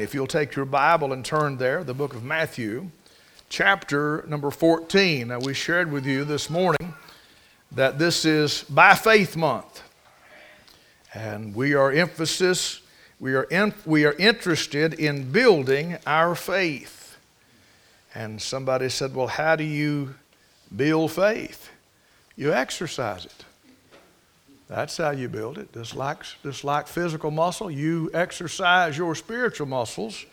If you'll take your Bible and turn there, the book of Matthew, chapter number 14. Now, we shared with you this morning that this is by faith month. And we are emphasis, we are, in, we are interested in building our faith. And somebody said, Well, how do you build faith? You exercise it. That's how you build it. Just like, just like physical muscle, you exercise your spiritual muscles,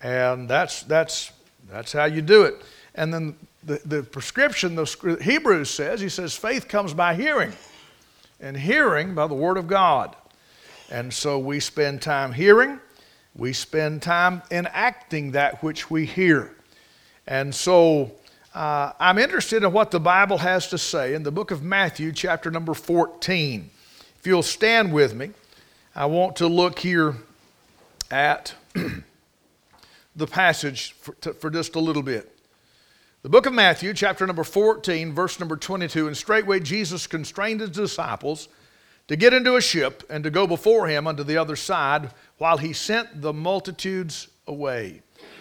and that's, that's, that's how you do it. And then the, the prescription, the Hebrews says, he says, faith comes by hearing, and hearing by the Word of God. And so we spend time hearing, we spend time enacting that which we hear. And so uh, I'm interested in what the Bible has to say in the book of Matthew, chapter number 14. If you'll stand with me, I want to look here at the passage for, for just a little bit. The book of Matthew, chapter number 14, verse number 22. And straightway Jesus constrained his disciples to get into a ship and to go before him unto the other side while he sent the multitudes away.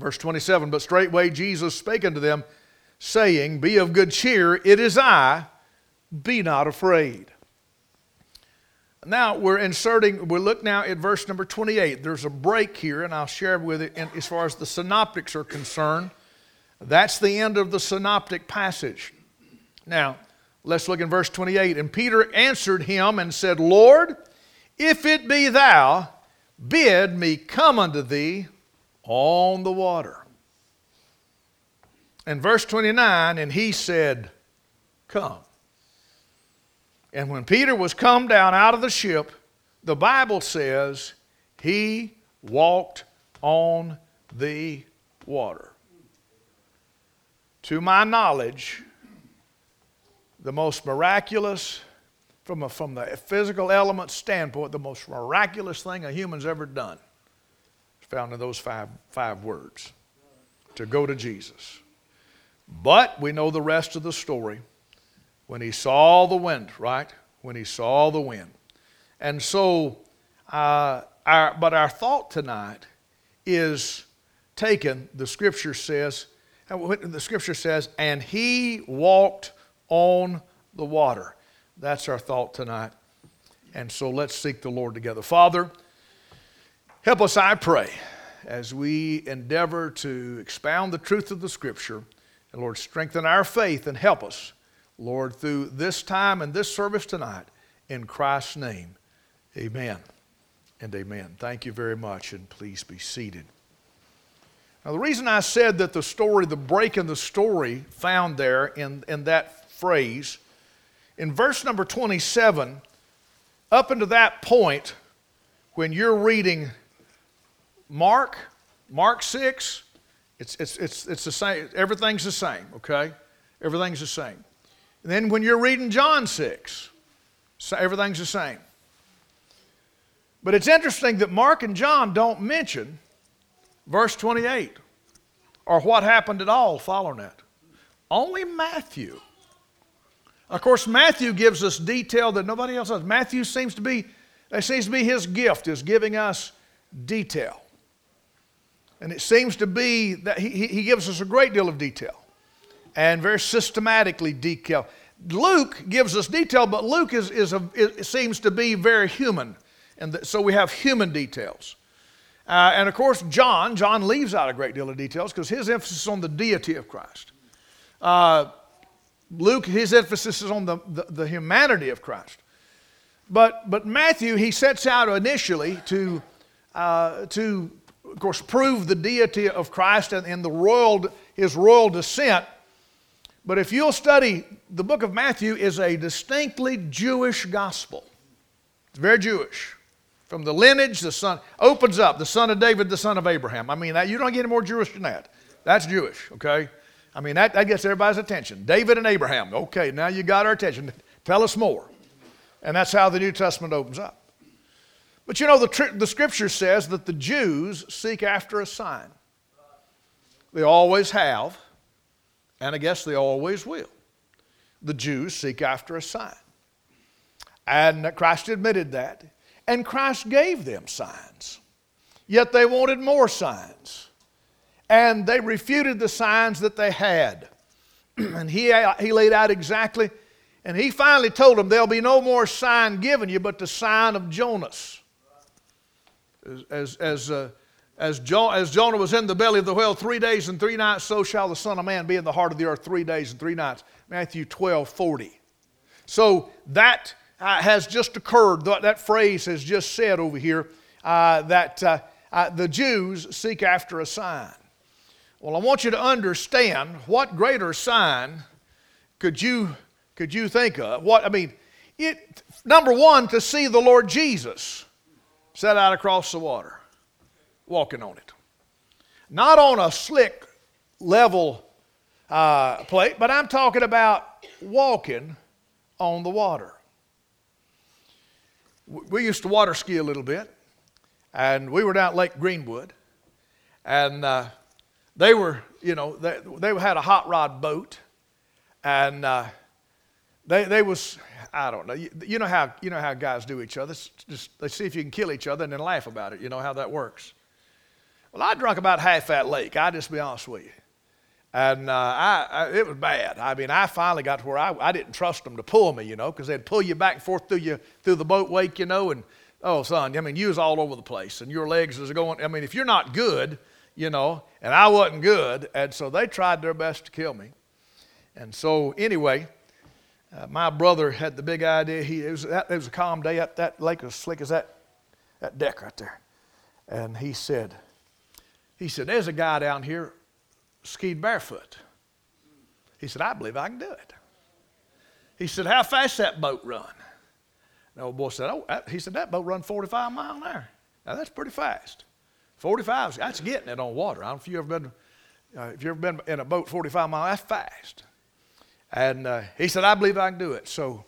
Verse 27 But straightway Jesus spake unto them, saying, Be of good cheer, it is I, be not afraid. Now we're inserting, we look now at verse number 28. There's a break here, and I'll share with it as far as the synoptics are concerned. That's the end of the synoptic passage. Now, let's look in verse 28. And Peter answered him and said, Lord, if it be thou, bid me come unto thee on the water. And verse 29, and he said, Come. And when Peter was come down out of the ship, the Bible says he walked on the water. To my knowledge, the most miraculous, from, a, from the physical element standpoint, the most miraculous thing a human's ever done found in those five, five words to go to Jesus. But we know the rest of the story when he saw the wind, right? When he saw the wind. And so, uh, our, but our thought tonight is taken, the scripture says, the scripture says, and he walked on the water. That's our thought tonight. And so let's seek the Lord together. Father, help us, I pray, as we endeavor to expound the truth of the scripture. And Lord, strengthen our faith and help us Lord, through this time and this service tonight, in Christ's name, amen and amen. Thank you very much, and please be seated. Now, the reason I said that the story, the break in the story found there in, in that phrase, in verse number 27, up until that point, when you're reading Mark, Mark 6, it's, it's, it's, it's the same, everything's the same, okay? Everything's the same. And then when you're reading John 6, so everything's the same. But it's interesting that Mark and John don't mention verse 28 or what happened at all following that. Only Matthew. Of course, Matthew gives us detail that nobody else does. Matthew seems to be, that seems to be his gift, is giving us detail. And it seems to be that he, he gives us a great deal of detail and very systematically detail. Luke gives us detail, but Luke is, is a, it seems to be very human. And so we have human details. Uh, and of course, John, John leaves out a great deal of details because his emphasis is on the deity of Christ. Uh, Luke, his emphasis is on the, the, the, humanity of Christ. But, but Matthew, he sets out initially to, uh, to, of course, prove the deity of Christ and, and the royal, his royal descent but if you'll study, the book of Matthew is a distinctly Jewish gospel. It's very Jewish. From the lineage, the son opens up, the son of David, the son of Abraham. I mean, you don't get any more Jewish than that. That's Jewish, okay? I mean, that, that gets everybody's attention. David and Abraham. Okay, now you got our attention. Tell us more. And that's how the New Testament opens up. But you know, the, tr- the scripture says that the Jews seek after a sign. They always have, and I guess they always will. The Jews seek after a sign. And Christ admitted that. And Christ gave them signs. Yet they wanted more signs. And they refuted the signs that they had. and he, he laid out exactly, and he finally told them, There'll be no more sign given you but the sign of Jonas. As, as, uh, as, jo- as Jonah was in the belly of the whale three days and three nights, so shall the Son of Man be in the heart of the earth three days and three nights. Matthew 12, 40. So that uh, has just occurred. That, that, phrase has just said over here uh, that uh, uh, the Jews seek after a sign. Well, I want you to understand what greater sign could you, could you think of? What, I mean, it, number one, to see the Lord Jesus set out across the water, walking on it. Not on a slick, level uh, plate, but I'm talking about walking on the water. We used to water ski a little bit, and we were down at Lake Greenwood, and uh, they were, you know, they, they had a hot rod boat, and uh, they, they was, I don't know, you, you, know how, you know how guys do each other. Just they see if you can kill each other and then laugh about it. You know how that works. Well, I drunk about half that lake. I just be honest with you. And uh, I, I, it was bad. I mean, I finally got to where I, I didn't trust them to pull me, you know, because they'd pull you back and forth through, you, through the boat wake, you know, and oh, son, I mean, you was all over the place, and your legs was going. I mean, if you're not good, you know, and I wasn't good. And so they tried their best to kill me. And so, anyway, uh, my brother had the big idea. He, it, was, it was a calm day. That, that lake was slick as that, that deck right there. And he said, he said, there's a guy down here skied barefoot. He said, I believe I can do it. He said, how fast that boat run? The old boy said, oh, he said, that boat run 45 mile an hour. Now, that's pretty fast. 45, that's getting it on water. I don't know if you've ever been, uh, if you've ever been in a boat 45 miles, that's fast. And uh, he said, I believe I can do it. So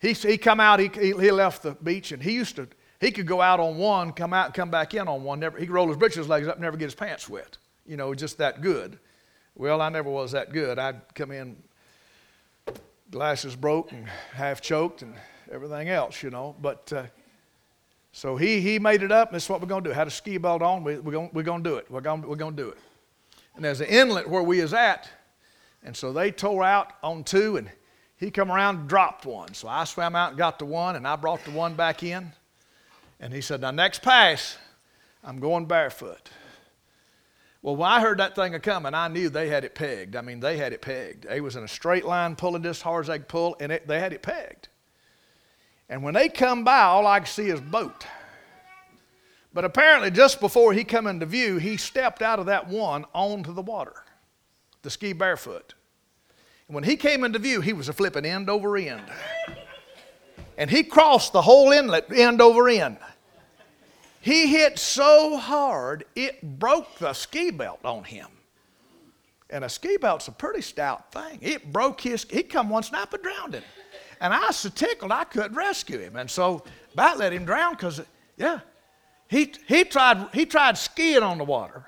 he, he come out, he, he left the beach, and he used to, he could go out on one, come out come back in on one. Never, he could roll his britches legs up, never get his pants wet. You know, just that good. Well, I never was that good. I'd come in, glasses broke and half choked and everything else, you know. But uh, so he, he made it up. This is what we're going to do. Had a ski belt on. We, we're going we're gonna do it. We're going we're to do it. And there's an inlet where we is at. And so they tore out on two, and he come around and dropped one. So I swam out and got the one, and I brought the one back in. And he said, Now, next pass, I'm going barefoot. Well, when I heard that thing a coming, I knew they had it pegged. I mean, they had it pegged. They was in a straight line pulling this hard as they could pull, and it, they had it pegged. And when they come by, all I could see is boat. But apparently, just before he come into view, he stepped out of that one onto the water, the ski barefoot. And when he came into view, he was a flipping end over end. And he crossed the whole inlet end over end. He hit so hard, it broke the ski belt on him. And a ski belt's a pretty stout thing. It broke his, he come one and drowned him. And I was so tickled I couldn't rescue him. And so about let him drown because, yeah, he, he, tried, he tried skiing on the water.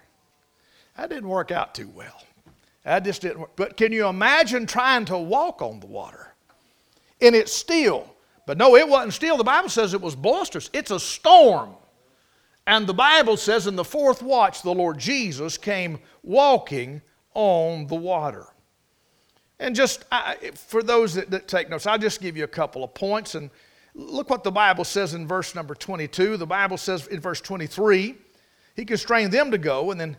That didn't work out too well. That just didn't work. But can you imagine trying to walk on the water? And it's still. But no, it wasn't still. The Bible says it was boisterous. It's a storm. And the Bible says in the fourth watch, the Lord Jesus came walking on the water. And just I, for those that, that take notes, I'll just give you a couple of points. And look what the Bible says in verse number 22. The Bible says in verse 23, He constrained them to go, and then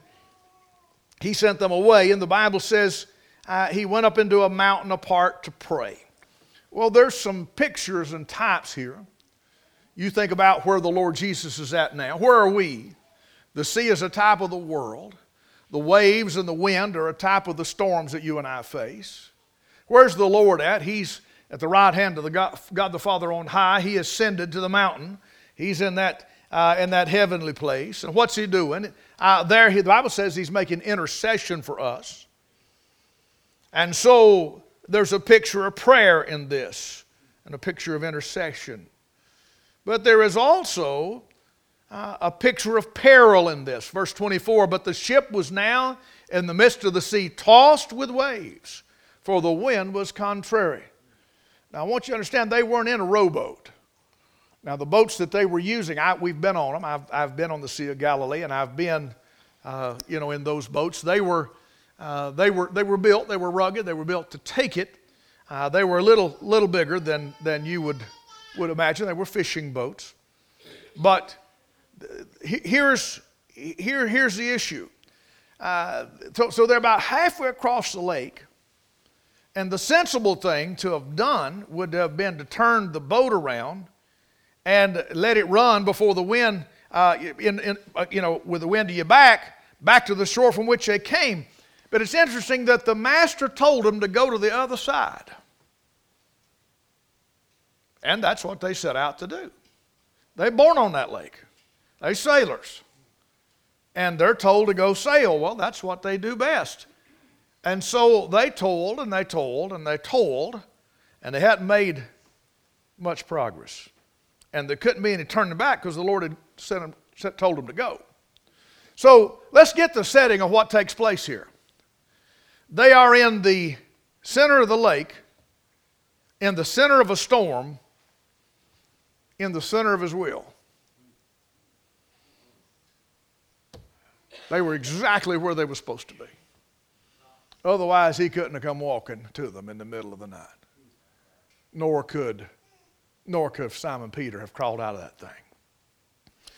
He sent them away. And the Bible says uh, He went up into a mountain apart to pray. Well, there's some pictures and types here. You think about where the Lord Jesus is at now. Where are we? The sea is a type of the world. The waves and the wind are a type of the storms that you and I face. Where's the Lord at? He's at the right hand of the God, God the Father on high. He ascended to the mountain. He's in that uh, in that heavenly place. And what's he doing? Uh, there, he, the Bible says he's making intercession for us. And so there's a picture of prayer in this and a picture of intercession. But there is also uh, a picture of peril in this. Verse 24 But the ship was now in the midst of the sea, tossed with waves, for the wind was contrary. Now, I want you to understand they weren't in a rowboat. Now, the boats that they were using, I, we've been on them. I've, I've been on the Sea of Galilee, and I've been, uh, you know, in those boats. They were, uh, they were, they were built. They were rugged. They were built to take it. Uh, they were a little, little bigger than, than you would, would imagine. They were fishing boats. But here's, here, here's the issue. Uh, so, so they're about halfway across the lake, and the sensible thing to have done would have been to turn the boat around and let it run before the wind, uh, in, in, uh, you know, with the wind to your back, back to the shore from which they came. But it's interesting that the master told them to go to the other side. And that's what they set out to do. They're born on that lake. They sailors. And they're told to go sail. Well, that's what they do best. And so they toiled and they toiled and they toiled, and they hadn't made much progress. And there couldn't be any turning back because the Lord had sent them, told them to go. So let's get the setting of what takes place here. They are in the center of the lake, in the center of a storm, in the center of His will. They were exactly where they were supposed to be. Otherwise, he couldn't have come walking to them in the middle of the night. Nor could, nor could Simon Peter have crawled out of that thing.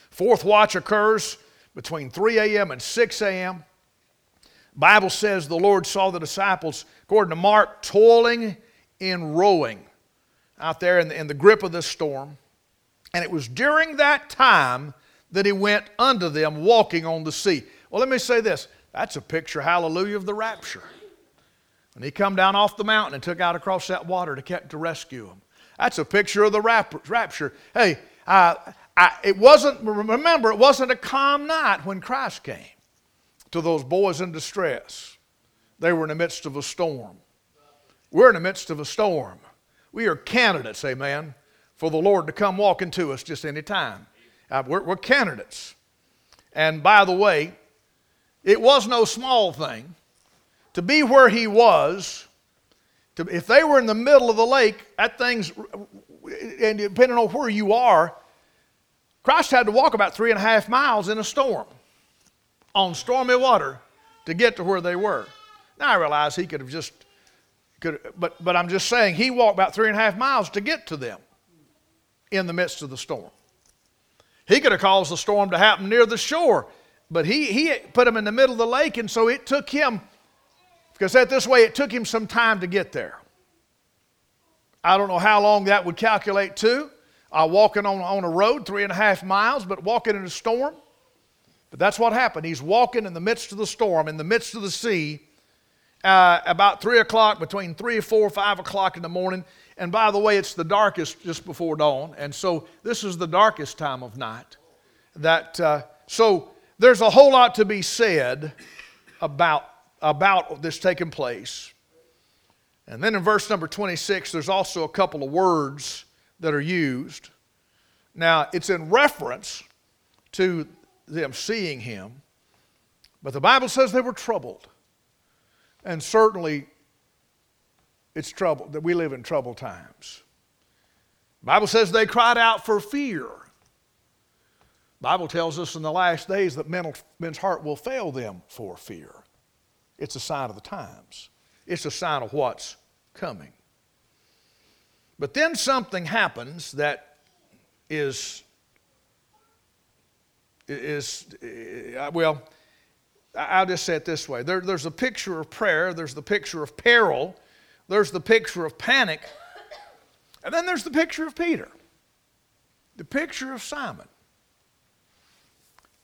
Fourth watch occurs between 3 a.m. and 6 a.m. Bible says the Lord saw the disciples, according to Mark, toiling in rowing out there in the, in the grip of this storm. And it was during that time that he went unto them walking on the sea. Well, let me say this that's a picture, hallelujah, of the rapture. When he come down off the mountain and took out across that water to, to rescue them. That's a picture of the rapture. Hey, uh, I, it wasn't, remember, it wasn't a calm night when Christ came to those boys in distress. They were in the midst of a storm. We're in the midst of a storm. We are candidates, amen, for the Lord to come walking to us just any time. Uh, we're, we're candidates. And by the way, it was no small thing to be where he was. To, if they were in the middle of the lake, that thing's, and depending on where you are, Christ had to walk about three and a half miles in a storm on stormy water to get to where they were. Now I realize he could have just, could, but, but I'm just saying he walked about three and a half miles to get to them in the midst of the storm. He could have caused the storm to happen near the shore but he, he put him in the middle of the lake, and so it took him, because that this way, it took him some time to get there. I don't know how long that would calculate to. Uh, walking on, on a road, three and a half miles, but walking in a storm. But that's what happened. He's walking in the midst of the storm, in the midst of the sea, uh, about 3 o'clock, between 3 or 4 or 5 o'clock in the morning. And by the way, it's the darkest just before dawn. And so this is the darkest time of night. That, uh, so there's a whole lot to be said about, about this taking place. And then in verse number 26, there's also a couple of words that are used. Now, it's in reference to them seeing him, but the Bible says they were troubled. And certainly, it's trouble that we live in troubled times. The Bible says they cried out for fear. Bible tells us in the last days that men's heart will fail them for fear. It's a sign of the times. It's a sign of what's coming. But then something happens that is is uh, well i'll just say it this way there, there's a picture of prayer there's the picture of peril there's the picture of panic and then there's the picture of peter the picture of simon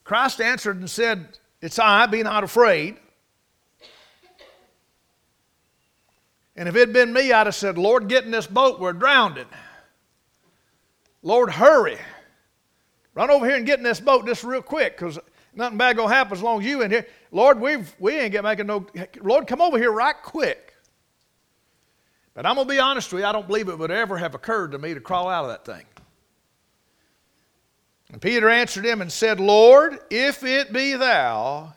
Christ answered and said, It's I, be not afraid. And if it had been me, I'd have said, Lord, get in this boat, we're drowning. Lord, hurry. Run over here and get in this boat just real quick because nothing bad going to happen as long as you in here. Lord, we've, we ain't get making no. Lord, come over here right quick. But I'm going to be honest with you, I don't believe it would ever have occurred to me to crawl out of that thing. And Peter answered him and said, Lord, if it be thou,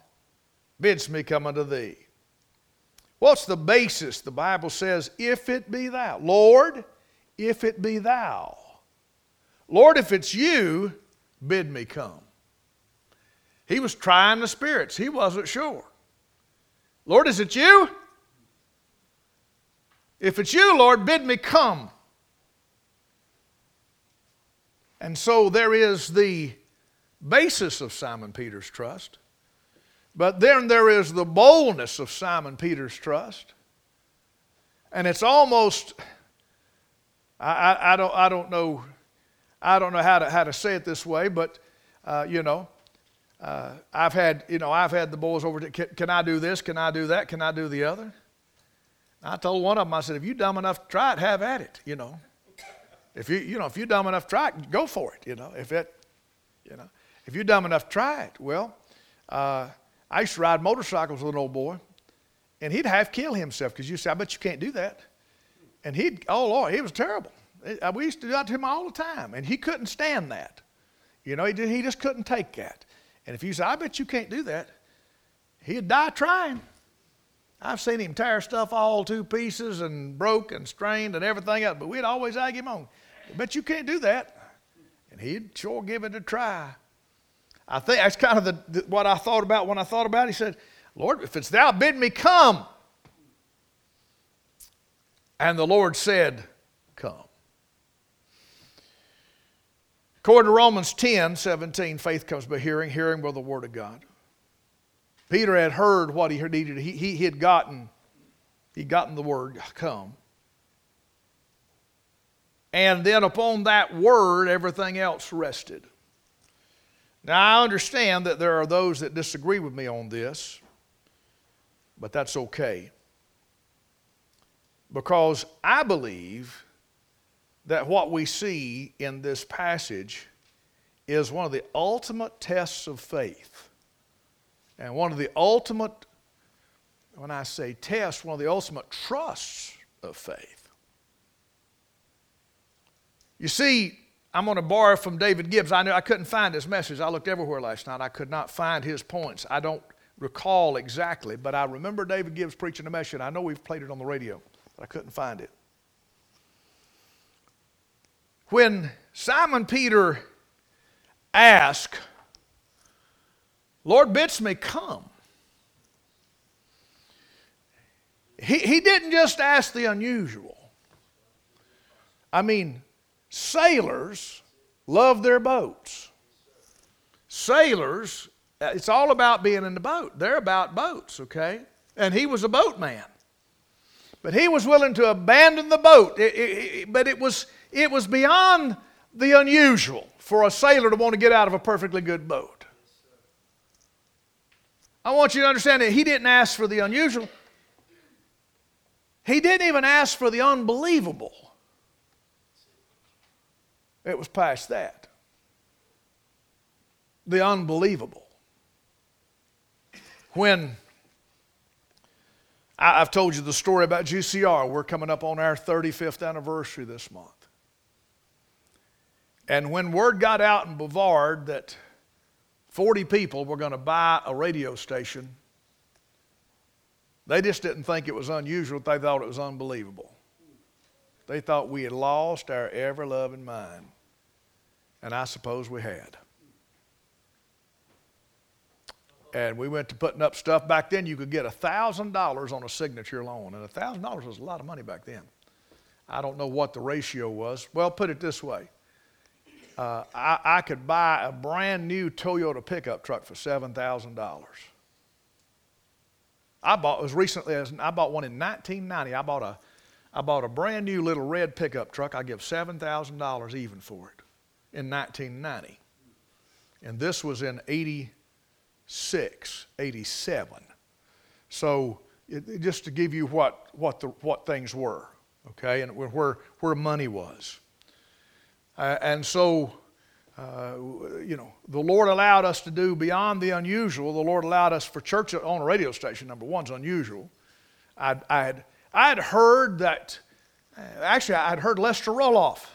bids me come unto thee. What's the basis? The Bible says, if it be thou. Lord, if it be thou. Lord, if it's you, bid me come. He was trying the spirits. He wasn't sure. Lord, is it you? If it's you, Lord, bid me come. And so there is the basis of Simon Peter's trust. But then there is the boldness of Simon Peter's trust. And it's almost, I, I, I don't, I don't know, I don't know how to, how to say it this way, but, uh, you know, uh, I've had, you know, I've had the boys over, to, can, can I do this? Can I do that? Can I do the other? I told one of them, I said, if you're dumb enough to try it, have at it, you know. If you, you know, if you're dumb enough to try it, go for it. You know, if it, you know, if you're dumb enough to try it, well, uh, I used to ride motorcycles with an old boy, and he'd half kill himself because you say, I bet you can't do that. And he'd, oh Lord, he was terrible. Uh, we used to do that to him all the time, and he couldn't stand that. You know, he, he just couldn't take that. And if you say, I bet you can't do that, he'd die trying. I've seen him tear stuff all to pieces and broke and strained and everything else, but we'd always egg him on. But you can't do that. And he'd sure give it a try. I think that's kind of the, the, what I thought about when I thought about it. He said, Lord, if it's thou, bid me come. And the Lord said, Come. According to Romans 10 17, faith comes by hearing, hearing by the Word of God. Peter had heard what he needed. He, he, he had gotten, he'd gotten the Word, come. And then upon that word, everything else rested. Now, I understand that there are those that disagree with me on this, but that's okay. Because I believe that what we see in this passage is one of the ultimate tests of faith. And one of the ultimate, when I say test, one of the ultimate trusts of faith. You see, I'm going to borrow from David Gibbs. I knew I couldn't find his message. I looked everywhere last night. I could not find his points. I don't recall exactly, but I remember David Gibbs preaching a message. I know we've played it on the radio, but I couldn't find it. When Simon Peter asked, Lord bids me come, he, he didn't just ask the unusual. I mean, Sailors love their boats. Sailors, uh, it's all about being in the boat. They're about boats, okay? And he was a boatman. But he was willing to abandon the boat. It, it, it, but it was, it was beyond the unusual for a sailor to want to get out of a perfectly good boat. I want you to understand that he didn't ask for the unusual, he didn't even ask for the unbelievable. It was past that. The unbelievable. When I, have told you the story about GCR, we're coming up on our 35th anniversary this month. And when word got out in Brevard that 40 people were going to buy a radio station, they just didn't think it was unusual, they thought it was unbelievable. They thought we had lost our ever loving mind. And I suppose we had. And we went to putting up stuff. Back then, you could get $1,000 on a signature loan. And $1,000 was a lot of money back then. I don't know what the ratio was. Well, put it this way uh, I, I could buy a brand new Toyota pickup truck for $7,000. I bought, it was recently, I bought one in 1990. I bought a, I bought a brand new little red pickup truck. I give $7,000 even for it in 1990. And this was in 86, 87. So it, just to give you what, what, the, what things were, okay, and where, where money was. Uh, and so uh, you know, the Lord allowed us to do beyond the unusual. The Lord allowed us for church on a radio station, number one's unusual. I'd, I had, I had heard that, uh, actually, I'd heard Lester Roloff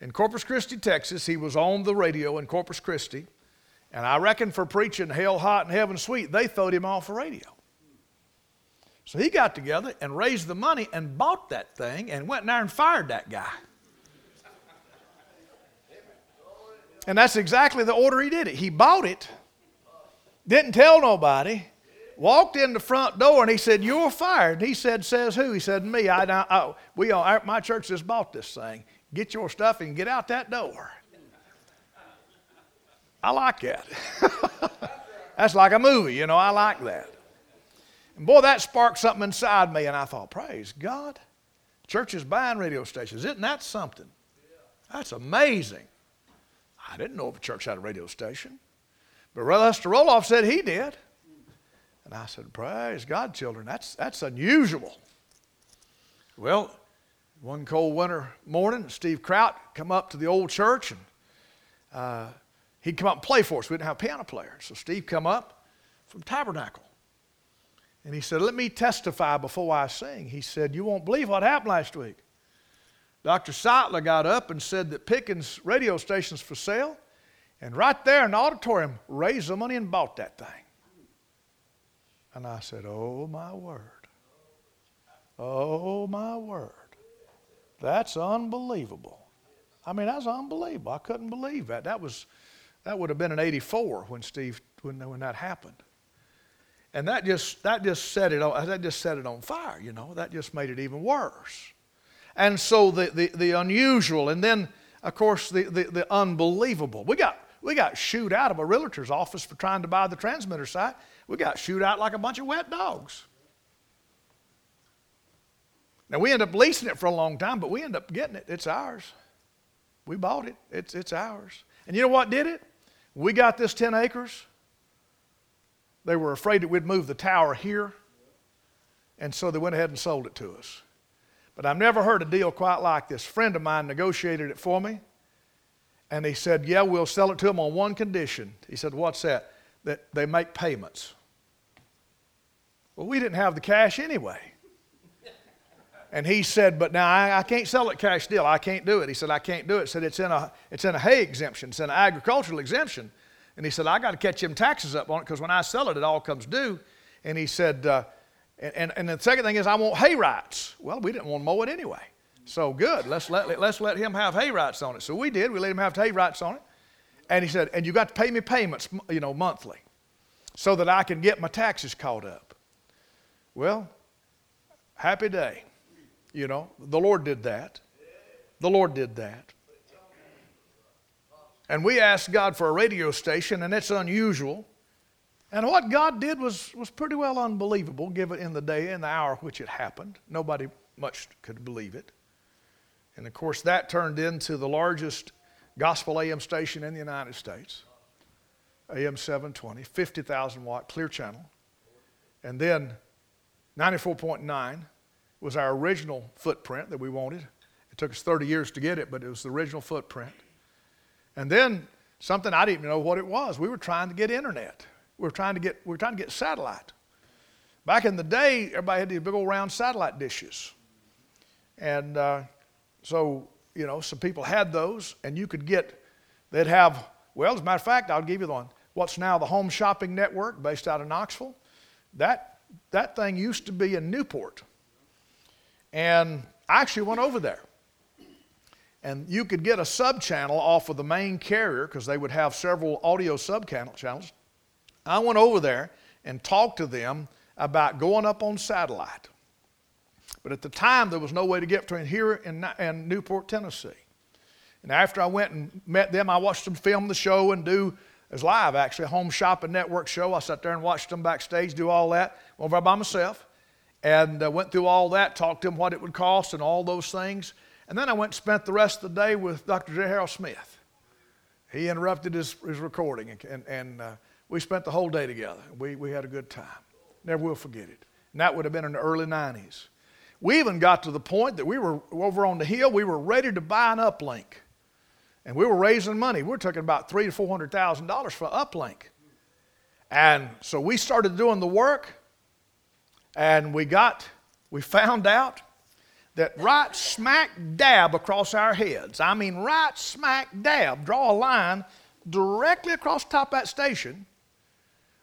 in Corpus Christi, Texas. He was on the radio in Corpus Christi. And I reckon for preaching Hell Hot and Heaven Sweet, they throwed him off the radio. So he got together and raised the money and bought that thing and went in there and fired that guy. And that's exactly the order he did it. He bought it, didn't tell nobody, walked in the front door and he said, You're fired. He said, Says who? He said, Me. I, I, we all, my church just bought this thing. Get your stuff and get out that door. I like that. That's like a movie, you know, I like that. And boy, that sparked something inside me, and I thought, praise God. Churches buying radio stations. Isn't that something? That's amazing. I didn't know if a church had a radio station. But Lester Roloff said he did. And I said, Praise God, children, that's, that's unusual. Well, one cold winter morning, Steve Kraut come up to the old church and uh, he'd come up and play for us. We didn't have a piano player. So Steve come up from Tabernacle. And he said, Let me testify before I sing. He said, You won't believe what happened last week. Dr. Sightler got up and said that Pickens radio station's for sale. And right there in the auditorium, raised the money and bought that thing. And I said, Oh, my word. Oh, my word. That's unbelievable. I mean, that's unbelievable. I couldn't believe that. That was that would have been in 84 when Steve when, when that happened. And that just that just set it on that just set it on fire, you know. That just made it even worse. And so the the, the unusual and then of course the, the, the unbelievable. We got we got shoot out of a realtor's office for trying to buy the transmitter site. We got shoot out like a bunch of wet dogs. Now we end up leasing it for a long time, but we end up getting it. It's ours. We bought it. It's, it's ours. And you know what did it? We got this 10 acres. They were afraid that we'd move the tower here, and so they went ahead and sold it to us. But I've never heard a deal quite like this. A friend of mine negotiated it for me, and he said, Yeah, we'll sell it to them on one condition. He said, What's that? That they make payments. Well, we didn't have the cash anyway. And he said, But now I, I, can't sell it cash deal. I can't do it. He said, I can't do it. He said, It's in a, it's in a hay exemption, it's in an agricultural exemption. And he said, I got to catch them taxes up on it because when I sell it, it all comes due. And he said, uh, and, and the second thing is, I want hay rights. Well, we didn't want to mow it anyway. So good, let's let, let's let him have hay rights on it. So we did. We let him have hay rights on it. And he said, and you got to pay me payments, you know, monthly so that I can get my taxes caught up. Well, happy day. You know, the Lord did that. The Lord did that. And we asked God for a radio station, and it's unusual. And what God did was, was pretty well unbelievable, given in the day and the hour which it happened. Nobody much could believe it. And of course, that turned into the largest gospel AM station in the United States AM 720, 50,000 watt clear channel. And then 94.9 was our original footprint that we wanted. It took us 30 years to get it, but it was the original footprint. And then something I didn't even know what it was. We were trying to get internet. We were trying to get, we were trying to get satellite. Back in the day, everybody had these big old round satellite dishes. And uh, so, you know, some people had those, and you could get, they'd have, well, as a matter of fact, I'll give you the one. What's now the Home Shopping Network based out of Knoxville. That, that thing used to be in Newport. And I actually went over there. And you could get a sub channel off of the main carrier because they would have several audio sub channels. I went over there and talked to them about going up on satellite. But at the time, there was no way to get between here and, Newport, Tennessee. And after I went and met them, I watched them film the show and do, it live actually, a home shopping network show. I sat there and watched them backstage do all that over by myself and uh, went through all that, talked to him what it would cost and all those things. And then I went and spent the rest of the day with Dr. J. Harold Smith. He interrupted his, his recording, and, and, and uh, we spent the whole day together. We, we had a good time. Never will forget it. And that would have been in the early 90s. We even got to the point that we were over on the hill, we were ready to buy an uplink. And we were raising money. We were talking about three to four hundred thousand dollars for uplink. And so we started doing the work, and we got, we found out that right smack dab across our heads, I mean right smack dab, draw a line directly across top of that station,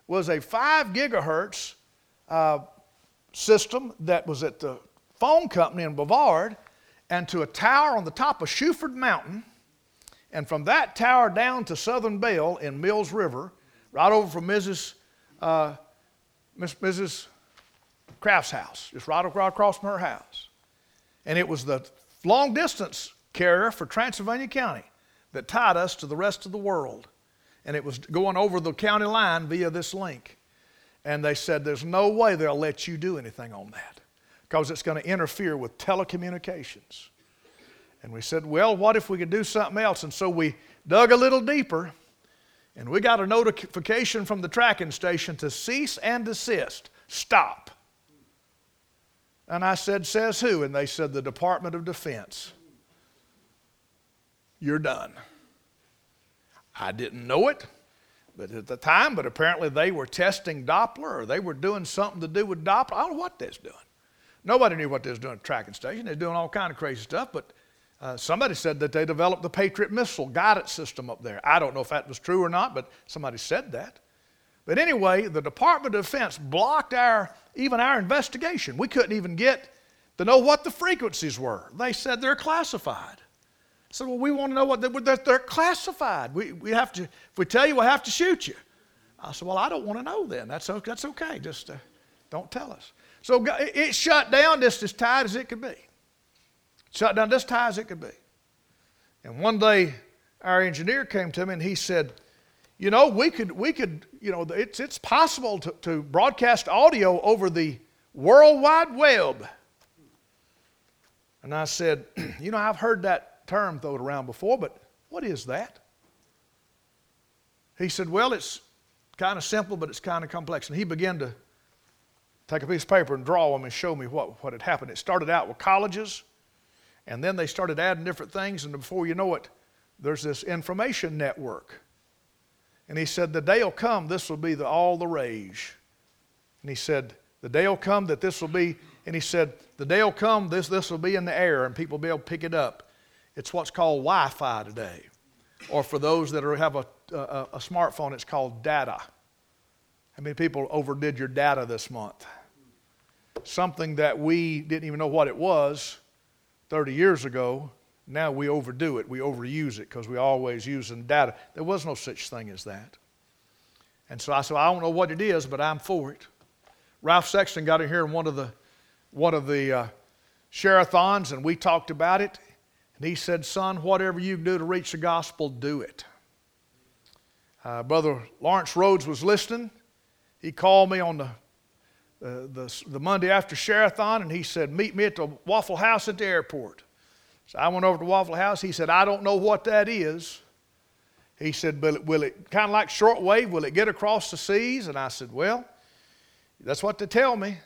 was a five gigahertz uh, system that was at the phone company in Brevard and to a tower on the top of Shuford Mountain. And from that tower down to Southern Bell in Mills River, right over from Mrs. Uh, Mrs. Kraft's house, just right across from her house. And it was the long distance carrier for Transylvania County that tied us to the rest of the world. And it was going over the county line via this link. And they said, There's no way they'll let you do anything on that because it's going to interfere with telecommunications. And we said, Well, what if we could do something else? And so we dug a little deeper and we got a notification from the tracking station to cease and desist. Stop. And I said, Says who? And they said, The Department of Defense. You're done. I didn't know it but at the time, but apparently they were testing Doppler or they were doing something to do with Doppler. I don't know what they was doing. Nobody knew what they was doing at tracking station. They were doing all kind of crazy stuff, but uh, somebody said that they developed the Patriot missile guidance system up there. I don't know if that was true or not, but somebody said that. But anyway, the Department of Defense blocked our even our investigation. We couldn't even get to know what the frequencies were. They said they're classified. I said, well, we want to know what they're, they're classified. We, we have to, if we tell you, we'll have to shoot you. I said, well, I don't want to know then. That's, that's okay. Just uh, don't tell us. So it shut down just as tight as it could be. Shut down just as tight as it could be. And one day, our engineer came to me and he said, you know, we could, we could you know, it's, it's possible to, to broadcast audio over the World Wide Web. And I said, you know, I've heard that term thrown around before, but what is that? He said, Well, it's kind of simple, but it's kind of complex. And he began to take a piece of paper and draw them and show me what, what had happened. It started out with colleges, and then they started adding different things, and before you know it, there's this information network. And he said, The day will come, this will be the, all the rage. And he said, The day will come that this will be, and he said, The day will come, this, this will be in the air, and people will be able to pick it up. It's what's called Wi Fi today. Or for those that are, have a, a, a smartphone, it's called data. How many people overdid your data this month? Something that we didn't even know what it was 30 years ago. Now we overdo it. We overuse it because we always using data. There was no such thing as that. And so I said, I don't know what it is, but I'm for it. Ralph Sexton got in here in one of the one of the uh, share-a-thons, and we talked about it. And he said, Son, whatever you do to reach the gospel, do it. Uh, Brother Lawrence Rhodes was listening. He called me on the, uh, the, the, Monday after Share-a-thon and he said, Meet me at the Waffle House at the airport. So I went over to Waffle House. He said, I don't know what that is. He said, Will it, will it kind of like shortwave, will it get across the seas? And I said, Well, that's what they tell me.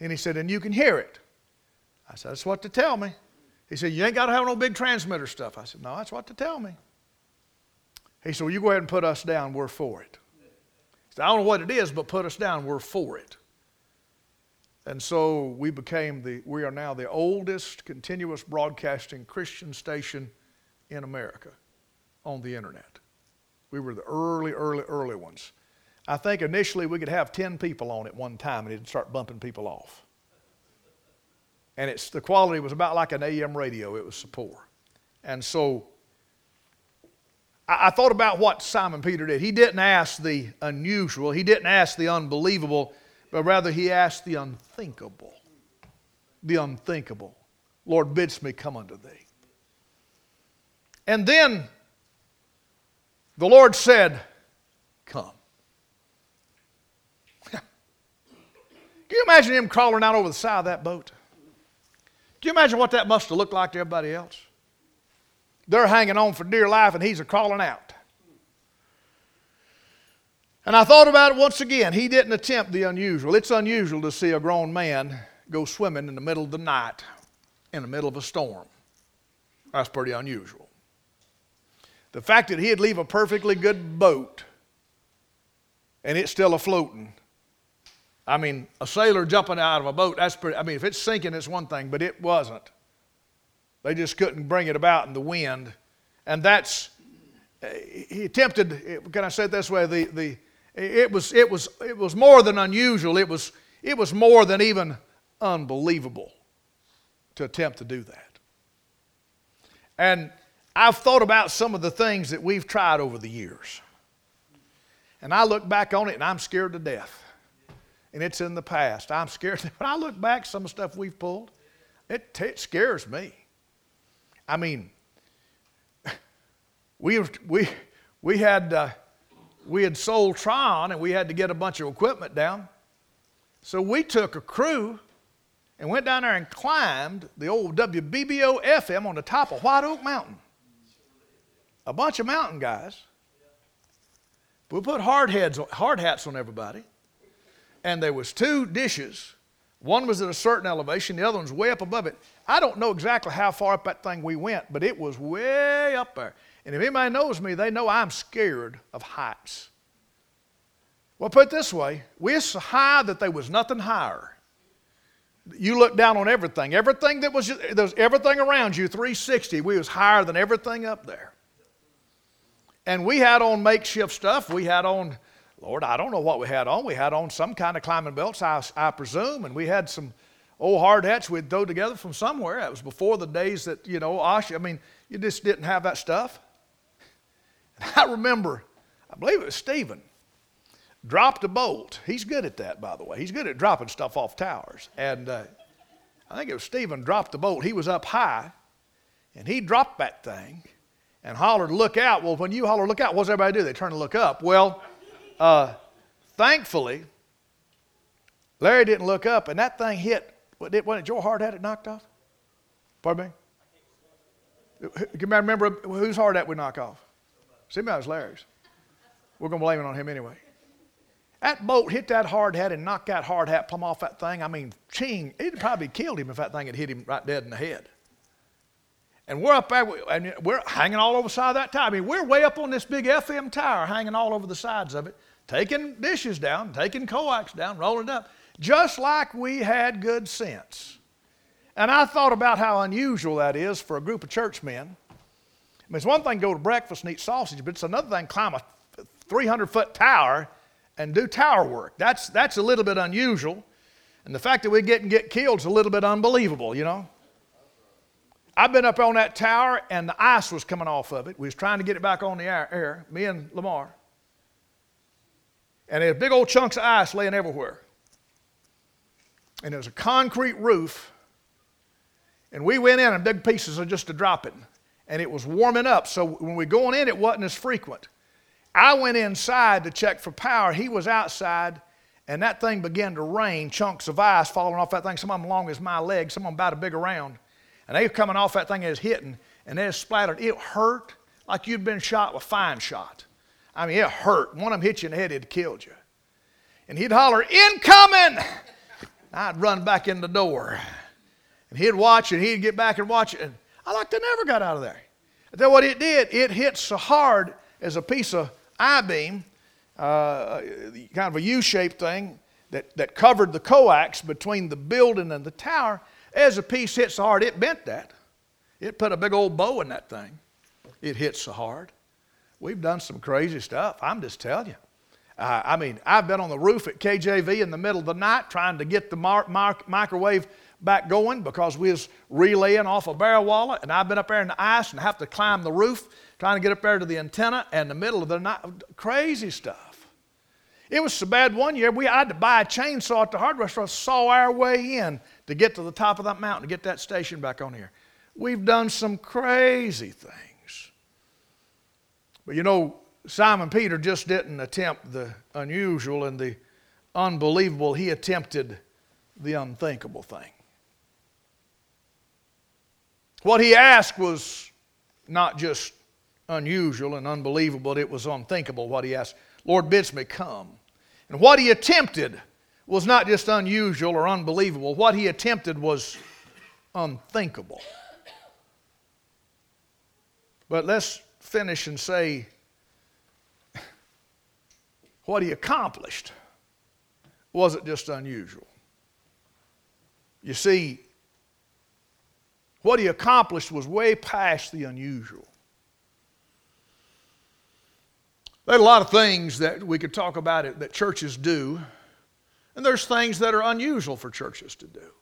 And he said, And you can hear it. I said, That's what they tell me. He said, You ain't got to have no big transmitter stuff. I said, No, that's what to tell me. He said, Well, you go ahead and put us down. We're for it. He said, I don't know what it is, but put us down. We're for it. And so we became the, we are now the oldest continuous broadcasting Christian station in America on the internet. We were the early, early, early ones. I think initially we could have 10 people on at one time and it'd start bumping people off and it's the quality was about like an AM radio. It was poor, and so I, I thought about what Simon Peter did. He didn't ask the unusual. He didn't ask the unbelievable, but rather he asked the unthinkable. The unthinkable. Lord bids me come unto thee. And then the Lord said, Come. Can you imagine him crawling out over the side of that boat? Can you imagine what that must have looked like to everybody else? They're hanging on for dear life and he's a crawling out. And I thought about it once again. He didn't attempt the unusual. It's unusual to see a grown man go swimming in the middle of the night in the middle of a storm. That's pretty unusual. the fact that he'd leave a perfectly good boat and it's still a floating. I mean, a sailor jumping out of a boat, that's pretty, I mean, if it's sinking, it's one thing, but it wasn't. They just couldn't bring it about in the wind. And that's, he attempted, can I say it this way? The, the, it, was, it, was, it was more than unusual, it was, it was more than even unbelievable to attempt to do that. And I've thought about some of the things that we've tried over the years. And I look back on it and I'm scared to death. And it's in the past. I'm scared. When I look back, some of the stuff we've pulled, it, it scares me. I mean, we, we, we, had, uh, we had sold Tryon and we had to get a bunch of equipment down. So we took a crew and went down there and climbed the old WBBO FM on the top of White Oak Mountain. A bunch of mountain guys. We put hard, heads, hard hats on everybody. And there was two dishes. One was at a certain elevation, the other one's way up above it. I don't know exactly how far up that thing we went, but it was way up there. And if anybody knows me, they know I'm scared of heights. Well, put it this way, we're so high that there was nothing higher you look down on everything. Everything that was, there was everything around you, 360, we was higher than everything up there. And we had on makeshift stuff. We had on, Lord, I don't know what we had on. We had on some kind of climbing belts, I, I presume, and we had some old hard hats we'd throw together from somewhere. That was before the days that, you know, Osh, I mean, you just didn't have that stuff. I remember, I believe it was Stephen dropped a bolt. He's good at that, by the way. He's good at dropping stuff off towers. And uh, I think it was Stephen dropped the bolt. He was up high, and he dropped that thing and hollered, Look out. Well, when you holler, Look out, what does everybody do? They turn to look up. Well, uh, thankfully, Larry didn't look up, and that thing hit. What did, what, Joe Hard had it knocked off? Pardon me? Can you remember whose hard hat we knock off? See, it was Larry's. We're going to blame it on him anyway. That bolt hit that hard hat and knocked that hard hat plumb off that thing. I mean, ching, it'd probably killed him if that thing had hit him right dead in the head. And we're up there, and we're hanging all over the side of that tower. I mean, we're way up on this big FM tower, hanging all over the sides of it, taking dishes down, taking coax down, rolling up, just like we had good sense. And I thought about how unusual that is for a group of churchmen. I mean, it's one thing to go to breakfast and eat sausage, but it's another thing to climb a 300 foot tower and do tower work. That's, that's a little bit unusual. And the fact that we get and get killed is a little bit unbelievable, you know. I've been up on that tower and the ice was coming off of it. We was trying to get it back on the air, air me and Lamar. And there's big old chunks of ice laying everywhere. And there was a concrete roof. And we went in and big pieces of just to drop it. And it was warming up. So when we going in, it wasn't as frequent. I went inside to check for power. He was outside, and that thing began to rain, chunks of ice falling off that thing, some of them long as my leg, some of them about a big around. And they were coming off that thing as hitting, and they splattered. It hurt like you'd been shot with fine shot. I mean, it hurt. One of them hit you in the head, it'd killed you. And he'd holler, Incoming! I'd run back in the door. And he'd watch and he'd get back and watch it. And I like they never got out of there. Then what it did, it hit so hard as a piece of I beam, uh, kind of a U shaped thing that, that covered the coax between the building and the tower. As a piece hit so hard, it bent that. It put a big old bow in that thing. It hit so hard. We've done some crazy stuff. I'm just telling you. Uh, I mean, I've been on the roof at KJV in the middle of the night trying to get the mar- mar- microwave back going because we was relaying off a Bearwallow, and I've been up there in the ice and have to climb the roof trying to get up there to the antenna and the middle of the night. Crazy stuff. It was so bad one year we had to buy a chainsaw at the hardware store, saw our way in to get to the top of that mountain to get that station back on here. We've done some crazy things. But you know, Simon Peter just didn't attempt the unusual and the unbelievable, he attempted the unthinkable thing. What he asked was not just unusual and unbelievable, it was unthinkable what he asked. Lord bids me come. And what he attempted was not just unusual or unbelievable, what he attempted was unthinkable. But let's finish and say what he accomplished wasn't just unusual. You see, what he accomplished was way past the unusual. There are a lot of things that we could talk about it that churches do, and there's things that are unusual for churches to do.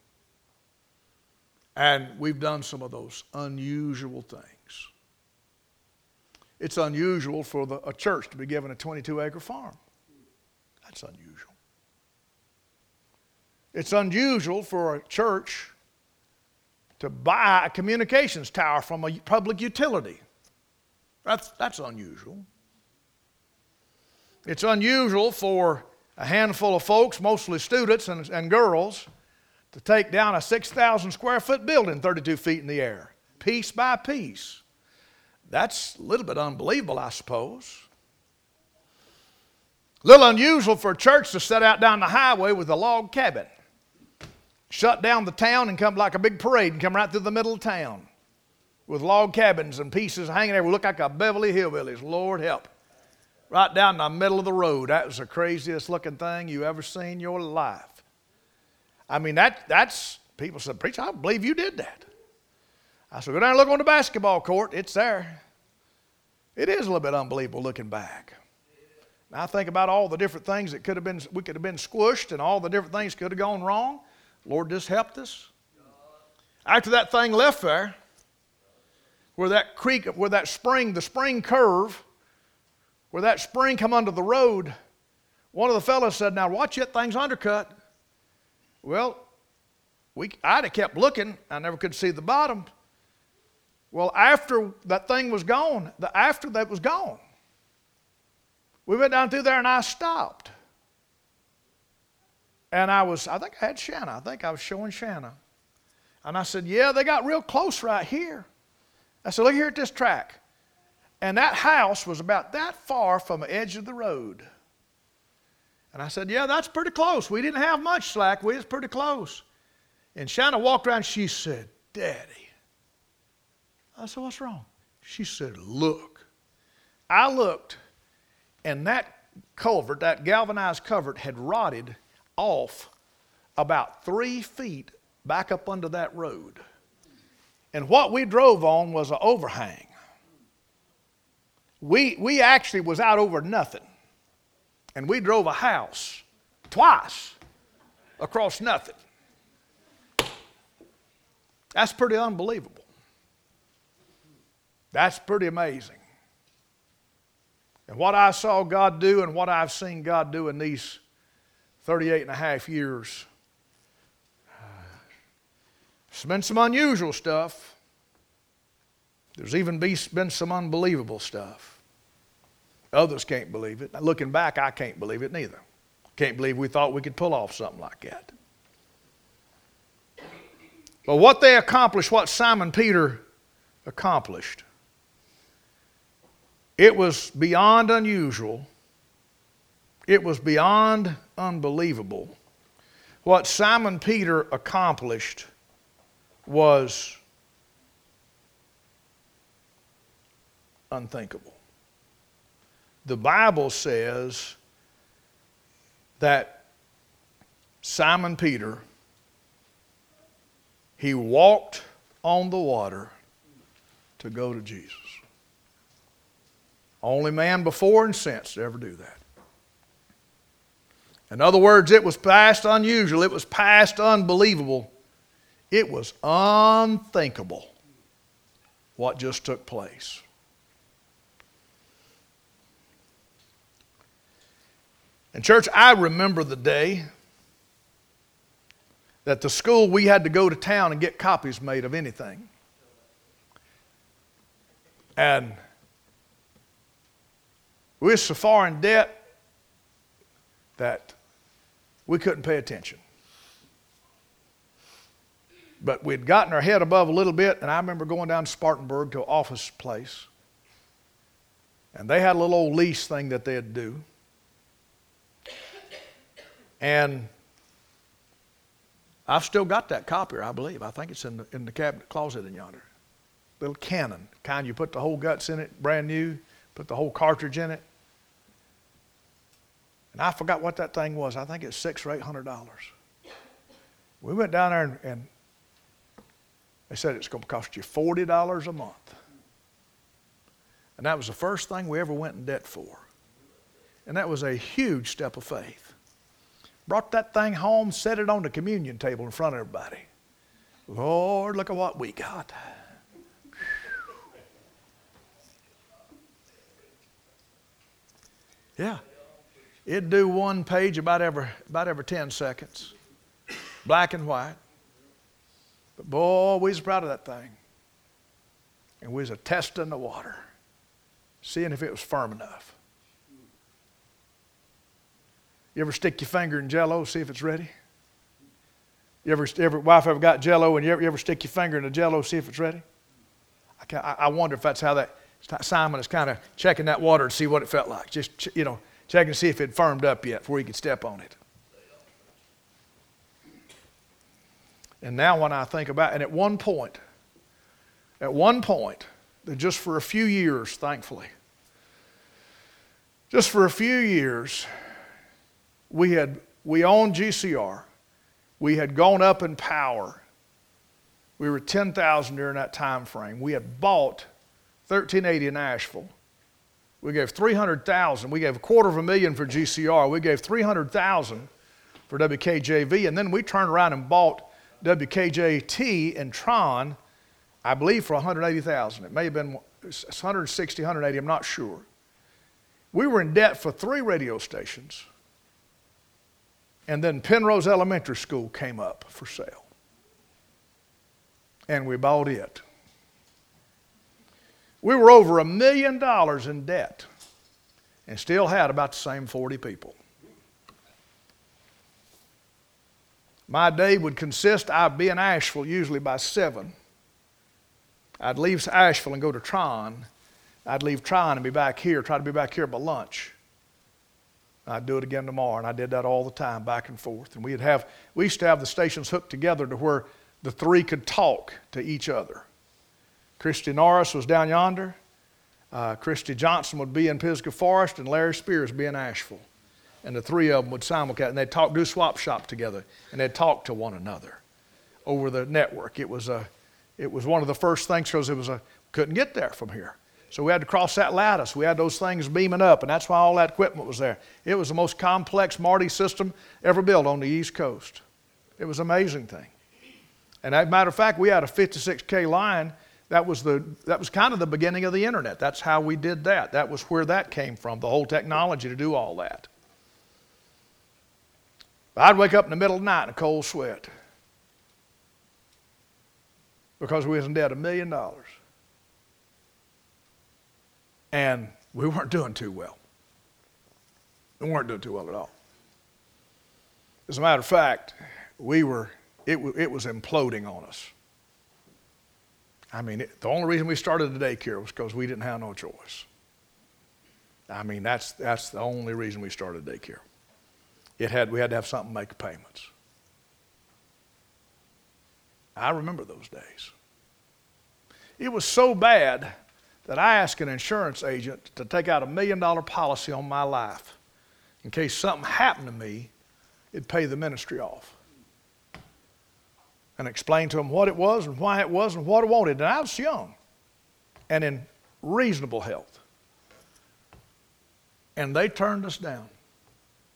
And we've done some of those unusual things. It's unusual for the, a church to be given a 22 acre farm. That's unusual. It's unusual for a church to buy a communications tower from a public utility. That's, that's unusual. It's unusual for a handful of folks, mostly students and, and girls, to take down a 6,000 square foot building 32 feet in the air, piece by piece. That's a little bit unbelievable, I suppose. A little unusual for a church to set out down the highway with a log cabin, shut down the town and come like a big parade and come right through the middle of town with log cabins and pieces hanging there. Look like a Beverly Hillbillies. Lord help. Right down the middle of the road. That was the craziest looking thing you ever seen in your life. I mean, that, that's, people said, Preacher, I believe you did that. I said, Go down and look on the basketball court. It's there. It is a little bit unbelievable looking back. I think about all the different things that could have been, we could have been squished and all the different things could have gone wrong. Lord just helped us. After that thing left there, where that creek, where that spring, the spring curve, where that spring come under the road, one of the fellows said, Now watch that thing's undercut. Well, we, I'd have kept looking. I never could see the bottom. Well, after that thing was gone, the after that was gone, we went down through there and I stopped. And I was, I think I had Shanna. I think I was showing Shanna. And I said, Yeah, they got real close right here. I said, Look here at this track. And that house was about that far from the edge of the road. And I said, Yeah, that's pretty close. We didn't have much slack. We was pretty close. And Shanna walked around. She said, Daddy. I said, What's wrong? She said, Look. I looked, and that culvert, that galvanized culvert, had rotted off about three feet back up under that road. And what we drove on was an overhang. We, we actually was out over nothing. And we drove a house twice across nothing. That's pretty unbelievable. That's pretty amazing. And what I saw God do and what I've seen God do in these 38 and a half years, it's been some unusual stuff. There's even been some unbelievable stuff. Others can't believe it. Looking back, I can't believe it neither. Can't believe we thought we could pull off something like that. But what they accomplished, what Simon Peter accomplished, it was beyond unusual. It was beyond unbelievable. What Simon Peter accomplished was unthinkable. The Bible says that Simon Peter he walked on the water to go to Jesus. Only man before and since to ever do that. In other words, it was past unusual, it was past unbelievable, it was unthinkable what just took place. And, church, I remember the day that the school we had to go to town and get copies made of anything. And we were so far in debt that we couldn't pay attention. But we'd gotten our head above a little bit, and I remember going down to Spartanburg to an office place. And they had a little old lease thing that they'd do. And I've still got that copier, I believe. I think it's in the, in the cabinet closet in yonder. little Canon, kind you put the whole guts in it, brand new, put the whole cartridge in it. And I forgot what that thing was. I think it's six or eight hundred dollars. We went down there and, and they said it's going to cost you forty dollars a month. And that was the first thing we ever went in debt for. And that was a huge step of faith. Brought that thing home, set it on the communion table in front of everybody. Lord, look at what we got. Yeah. It'd do one page about every, about every 10 seconds, black and white. But boy, we was proud of that thing. And we was a testing the water, seeing if it was firm enough. You ever stick your finger in jello, see if it's ready? You ever, ever wife ever got jello and you ever, you ever stick your finger in the jello, see if it's ready? I, I wonder if that's how that Simon is kind of checking that water to see what it felt like. Just, you know, checking to see if it firmed up yet before he could step on it. And now when I think about and at one point, at one point, just for a few years, thankfully, just for a few years, we had we owned GCR. We had gone up in power. We were 10,000 during that time frame. We had bought 1380 in Asheville. We gave 300,000. We gave a quarter of a million for GCR. We gave 300,000 for WKJV. And then we turned around and bought WKJT and Tryon, I believe, for 180,000. It may have been 160, 180, I'm not sure. We were in debt for three radio stations. And then Penrose Elementary School came up for sale. And we bought it. We were over a million dollars in debt and still had about the same 40 people. My day would consist, I'd be in Asheville usually by 7. I'd leave Asheville and go to Tryon. I'd leave Tryon and be back here, try to be back here by lunch. I'd do it again tomorrow, and I did that all the time, back and forth. And we'd have, we used to have the stations hooked together to where the three could talk to each other. Christy Norris was down yonder. Uh, Christy Johnson would be in Pisgah Forest, and Larry Spears would be in Asheville. And the three of them would simulcast, and they'd talk, do swap shop together, and they'd talk to one another over the network. It was, a, it was one of the first things because it was a, couldn't get there from here. So we had to cross that lattice. We had those things beaming up, and that's why all that equipment was there. It was the most complex Marty system ever built on the East Coast. It was an amazing thing. And as a matter of fact, we had a 56K line that was, the, that was kind of the beginning of the internet. That's how we did that. That was where that came from, the whole technology to do all that. I'd wake up in the middle of the night in a cold sweat because we was in debt a million dollars. And we weren't doing too well. We weren't doing too well at all. As a matter of fact, we were, it, it was imploding on us. I mean, it, the only reason we started the daycare was because we didn't have no choice. I mean, that's, that's the only reason we started daycare. It had, we had to have something to make payments. I remember those days. It was so bad that I asked an insurance agent to take out a million dollar policy on my life. In case something happened to me, it'd pay the ministry off and explained to them what it was and why it was and what it wanted. And I was young and in reasonable health. And they turned us down.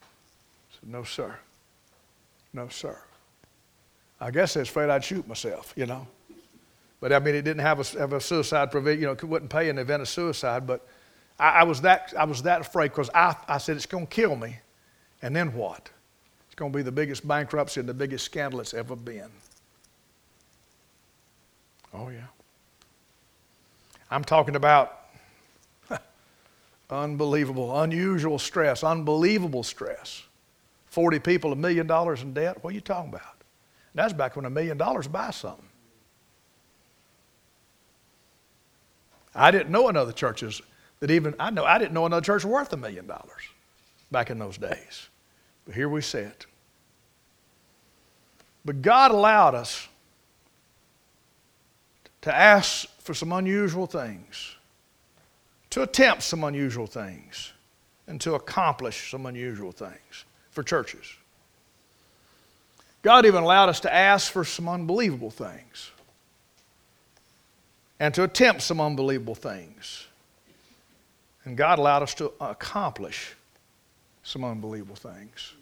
I said, No, sir. No, sir. I guess they're afraid I'd shoot myself, you know. But I mean, it didn't have a, have a suicide provision, you know, it wouldn't pay in the event of suicide. But I, I was, that, I was that afraid because I, I said, It's going to kill me. And then what? It's going to be the biggest bankruptcy and the biggest scandal it's ever been. Oh, yeah. I'm talking about unbelievable, unusual stress, unbelievable stress. 40 people, a million dollars in debt. What are you talking about? That's back when a million dollars buys something. I didn't know another churches that even I know I didn't know another church worth a million dollars back in those days. But here we sit. But God allowed us to ask for some unusual things, to attempt some unusual things, and to accomplish some unusual things for churches. God even allowed us to ask for some unbelievable things and to attempt some unbelievable things. And God allowed us to accomplish some unbelievable things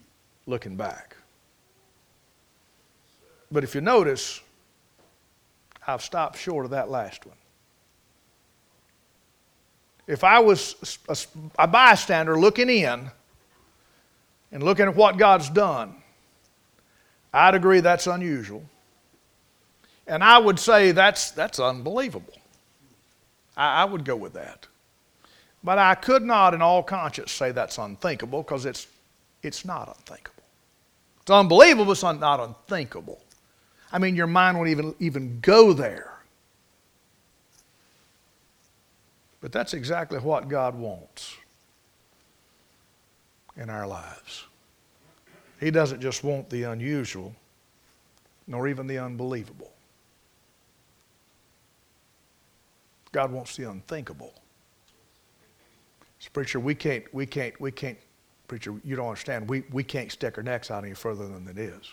looking back. But if you notice, I've stopped short of that last one. If I was a, bystander looking in and looking at what God's done, I'd agree that's unusual. And I would say that's, that's unbelievable. I, I would go with that. But I could not, in all conscience, say that's unthinkable because it's, it's not unthinkable. It's unbelievable, but it's not unthinkable. I mean, your mind won't even, even go there. But that's exactly what God wants in our lives. He doesn't just want the unusual, nor even the unbelievable. God wants the unthinkable. So, preacher, we can't, we can't, we can't, preacher, you don't understand. We, we can't stick our necks out any further than it is.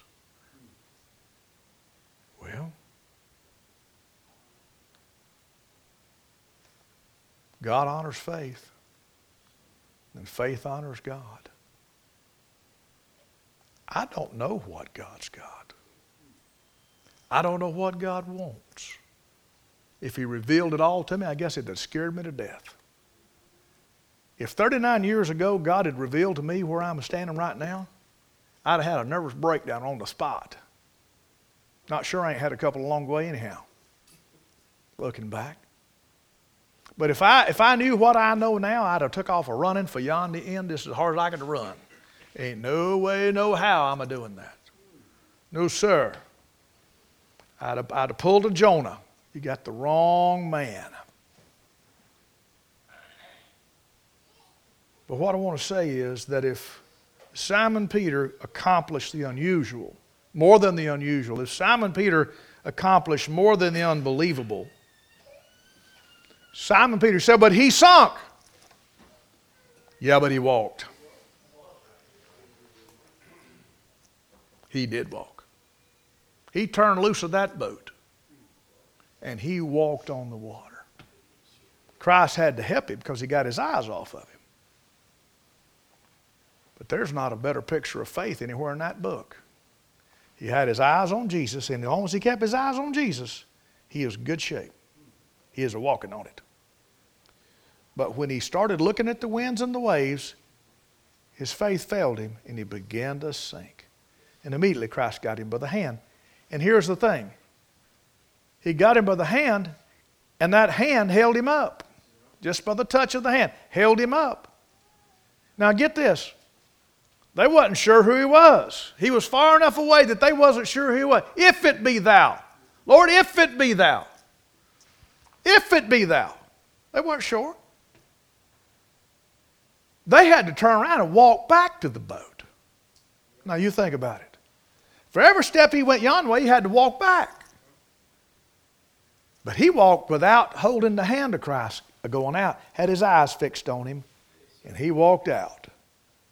Well, God honors faith, and faith honors God. I don't know what God's got. I don't know what God wants. If He revealed it all to me, I guess it'd have scared me to death. If 39 years ago God had revealed to me where I'm standing right now, I'd have had a nervous breakdown on the spot. Not sure I ain't had a couple along long way anyhow, looking back. But if I, if I knew what I know now, I'd have took off a running for yonder end just as hard as I could run. Ain't no way, no how I'm a doing that. No, sir. I'd have, I'd have pulled a Jonah. You got the wrong man. But what I want to say is that if Simon Peter accomplished the unusual, more than the unusual, if Simon Peter accomplished more than the unbelievable, Simon Peter said, But he sunk. Yeah, but he walked. He did walk. He turned loose of that boat and he walked on the water. Christ had to help him because he got his eyes off of him. But there's not a better picture of faith anywhere in that book. He had his eyes on Jesus, and as long as he kept his eyes on Jesus, he is good shape. He is a walking on it. But when he started looking at the winds and the waves, his faith failed him and he began to sink. And immediately Christ got him by the hand. And here's the thing He got him by the hand, and that hand held him up. Just by the touch of the hand, held him up. Now get this. They wasn't sure who he was. He was far enough away that they wasn't sure who he was. If it be thou. Lord, if it be thou. If it be thou. They weren't sure. They had to turn around and walk back to the boat. Now you think about it. For every step he went yon way, he had to walk back. But he walked without holding the hand of Christ uh, going out, had his eyes fixed on him, and he walked out.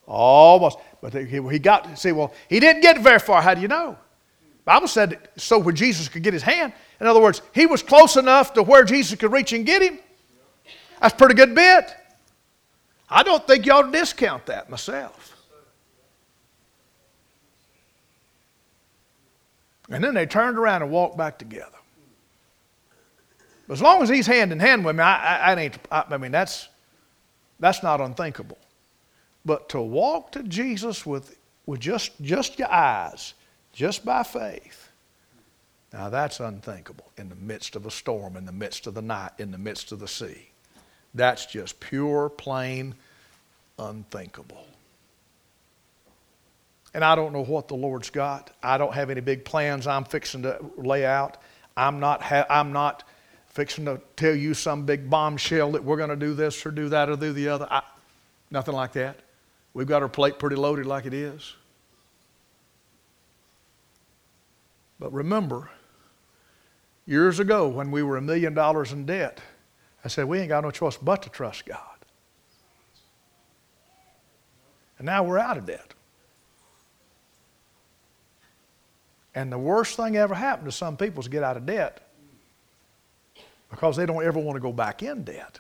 Almost. But he got, see, well, he didn't get very far. How do you know? Bible said so where Jesus could get his hand. In other words, he was close enough to where Jesus could reach and get him. That's pretty good bit. I don't think to discount that myself. And then they turned around and walked back together. As long as he's hand in hand with me, I, I, I ain't. I, I mean, that's that's not unthinkable. But to walk to Jesus with, with just, just your eyes, just by faith, now that's unthinkable in the midst of a storm, in the midst of the night, in the midst of the sea. That's just pure, plain, unthinkable. And I don't know what the Lord's got. I don't have any big plans I'm fixing to lay out. I'm not, ha- I'm not fixing to tell you some big bombshell that we're going to do this or do that or do the other. I, nothing like that. We've got our plate pretty loaded like it is. But remember, Years ago, when we were a million dollars in debt, I said, We ain't got no choice but to trust God. And now we're out of debt. And the worst thing ever happened to some people is get out of debt because they don't ever want to go back in debt.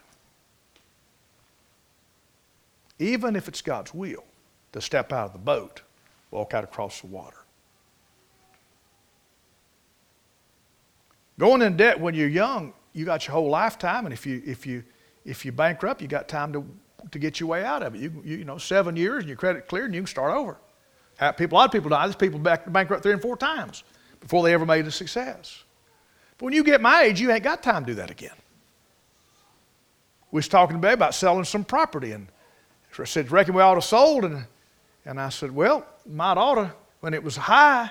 Even if it's God's will to step out of the boat, walk out across the water. Going in debt when you're young, you got your whole lifetime, and if you if you if you bankrupt, you got time to to get your way out of it. You you, you know seven years and your credit cleared, and you can start over. People, a lot of people die. There's people back, bankrupt three and four times before they ever made a success. But when you get my age, you ain't got time to do that again. We was talking today about selling some property, and I said, reckon we ought to sold, and and I said, well, might ought to when it was high.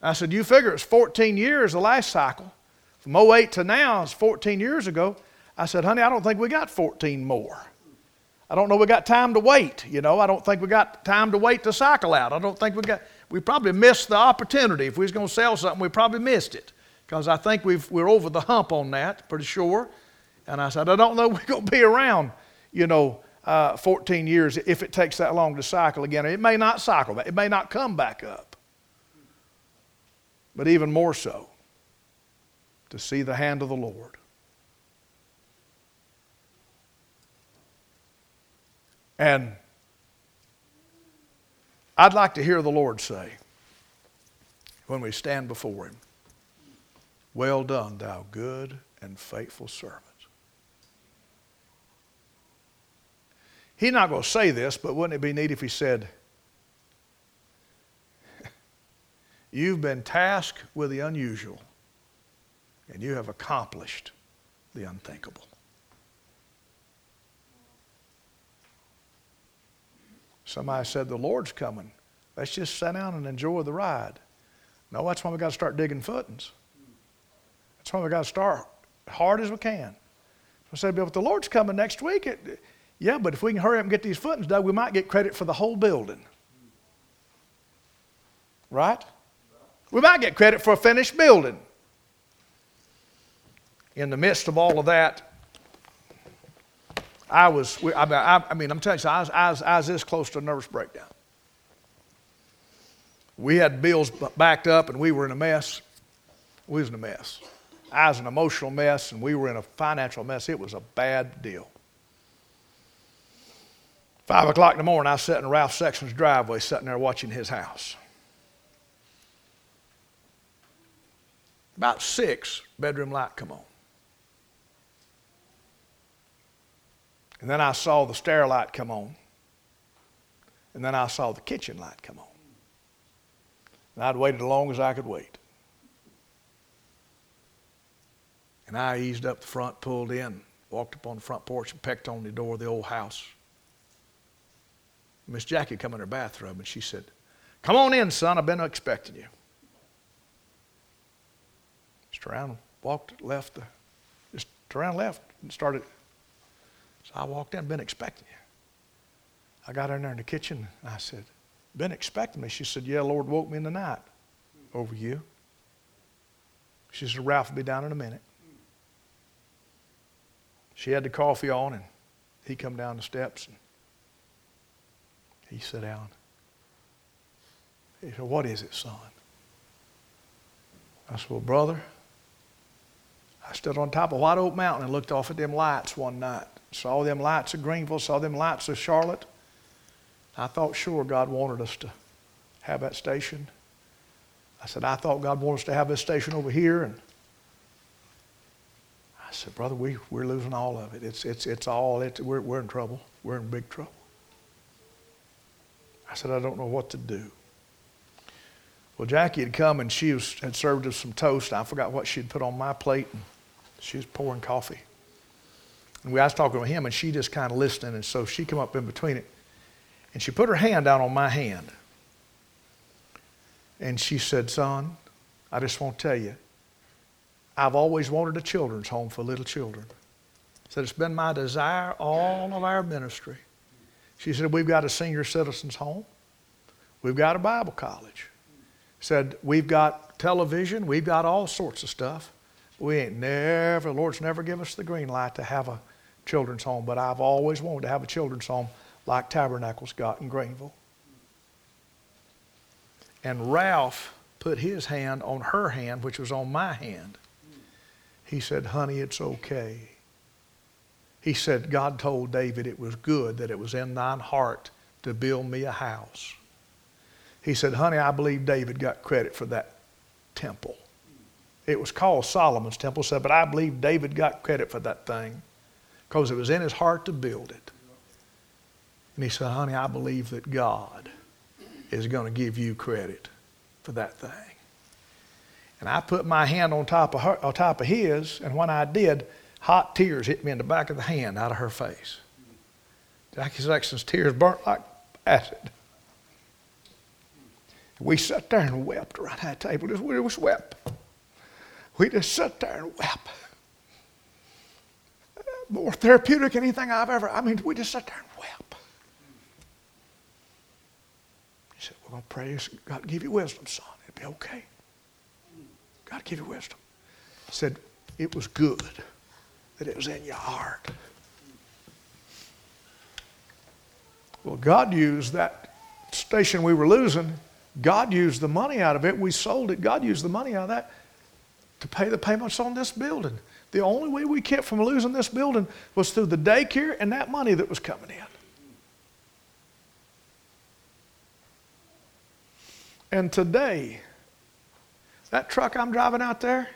I said, you figure it's 14 years the last cycle. From 08 to now, is 14 years ago. I said, honey, I don't think we got 14 more. I don't know we got time to wait. You know, I don't think we got time to wait to cycle out. I don't think we got, we probably missed the opportunity. If we was going to sell something, we probably missed it. Because I think we've, we're over the hump on that, pretty sure. And I said, I don't know we're going to be around, you know, uh, 14 years if it takes that long to cycle again. It may not cycle back, it may not come back up. But even more so, to see the hand of the Lord. And I'd like to hear the Lord say, when we stand before Him, Well done, thou good and faithful servant. He's not going to say this, but wouldn't it be neat if he said, You've been tasked with the unusual, and you have accomplished the unthinkable. Somebody said, The Lord's coming. Let's just sit down and enjoy the ride. No, that's when we got to start digging footings. That's when we got to start hard as we can. I said, but the Lord's coming next week. It, yeah, but if we can hurry up and get these footings dug, we might get credit for the whole building. Right? We might get credit for a finished building. In the midst of all of that, I was, I I mean, I'm telling you, I was, I, was, I was this close to a nervous breakdown. We had bills backed up and we were in a mess. We was in a mess. I was an emotional mess and we were in a financial mess. It was a bad deal. Five o'clock in the morning, I sat in Ralph Sexton's driveway, sitting there watching his house. About six, bedroom light come on. And then I saw the stair light come on. And then I saw the kitchen light come on. And I'd waited as long as I could wait. And I eased up the front, pulled in, walked up on the front porch, and pecked on the door of the old house. Miss Jackie come in her bathroom, and she said, Come on in, son. I've been expecting you. Just around, walked, left, the, just around, left, and started so I walked in, been expecting you. I got in there in the kitchen. and I said, been expecting me. She said, yeah, Lord woke me in the night over you. She said, Ralph will be down in a minute. She had the coffee on, and he come down the steps, and he sat down. He said, what is it, son? I said, well, brother, I stood on top of White Oak Mountain and looked off at them lights one night. Saw them lights of Greenville, saw them lights of Charlotte. I thought sure God wanted us to have that station. I said, I thought God wanted us to have this station over here. And I said, Brother, we, we're losing all of it. It's, it's, it's all, it's, we're, we're in trouble. We're in big trouble. I said, I don't know what to do. Well, Jackie had come and she was, had served us some toast. I forgot what she'd put on my plate. And she was pouring coffee. And we, I was talking to him, and she just kind of listening, and so she come up in between it, and she put her hand down on my hand, and she said, "Son, I just want to tell you, I've always wanted a children's home for little children." Said it's been my desire all of our ministry. She said we've got a senior citizens home, we've got a Bible college. Said we've got television, we've got all sorts of stuff. We ain't never, the Lord's never give us the green light to have a children's home, but I've always wanted to have a children's home like Tabernacles got in Greenville. And Ralph put his hand on her hand, which was on my hand. He said, Honey, it's okay. He said, God told David it was good that it was in thine heart to build me a house. He said, Honey, I believe David got credit for that temple. It was called Solomon's temple, said, but I believe David got credit for that thing because it was in his heart to build it. And he said, Honey, I believe that God is going to give you credit for that thing. And I put my hand on top of her, on top of his, and when I did, hot tears hit me in the back of the hand out of her face. Jackie Sexton's tears burnt like acid. We sat there and wept around that table. Just, we just wept. We just sat there and wept. More therapeutic than anything I've ever. I mean, we just sat there and wept. He said, "We're gonna pray. God give you wisdom, son. It'll be okay. God give you wisdom." He said, "It was good that it was in your heart." Well, God used that station we were losing God used the money out of it. We sold it. God used the money out of that to pay the payments on this building. The only way we kept from losing this building was through the daycare and that money that was coming in. And today, that truck I'm driving out there,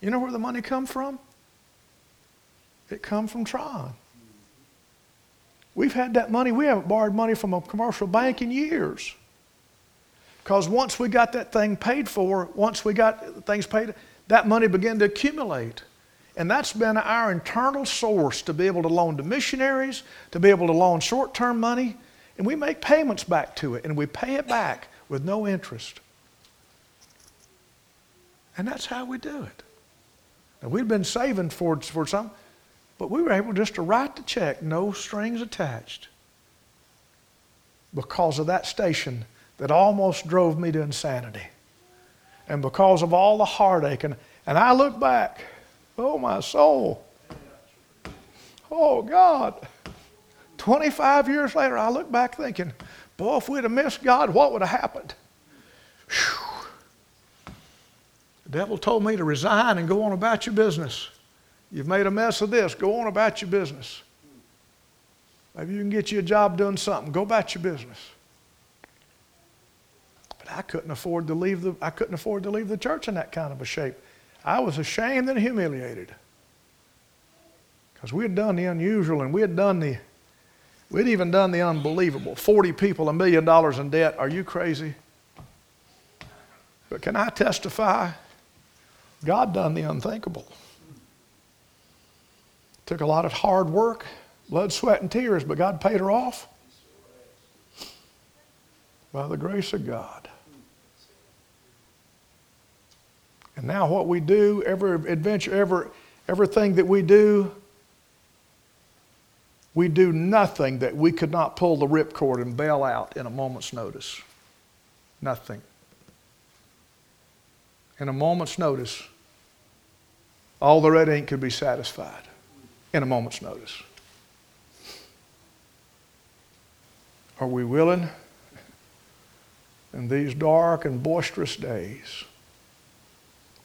you know where the money come from? It come from Tryon. We've had that money. We haven't borrowed money from a commercial bank in years. Because once we got that thing paid for, once we got things paid, that money began to accumulate. And that's been our internal source to be able to loan to missionaries, to be able to loan short term money. And we make payments back to it, and we pay it back with no interest. And that's how we do it. Now, we've been saving for, for some, but we were able just to write the check, no strings attached, because of that station that almost drove me to insanity. And because of all the heartache, and, and I look back, oh, my soul. Oh, God. 25 years later, I look back thinking, boy, if we'd have missed God, what would have happened? Whew. The devil told me to resign and go on about your business. You've made a mess of this. Go on about your business. Maybe you can get you a job doing something. Go about your business. But I couldn't afford to leave the, I couldn't afford to leave the church in that kind of a shape. I was ashamed and humiliated. Because we had done the unusual and we had done the, we'd even done the unbelievable. 40 people, a million dollars in debt. Are you crazy? But can I testify? God done the unthinkable. Took a lot of hard work, blood, sweat, and tears, but God paid her off by the grace of God. And now, what we do, every adventure, every, everything that we do, we do nothing that we could not pull the ripcord and bail out in a moment's notice. Nothing. In a moment's notice, all the red ink could be satisfied in a moment's notice. Are we willing in these dark and boisterous days?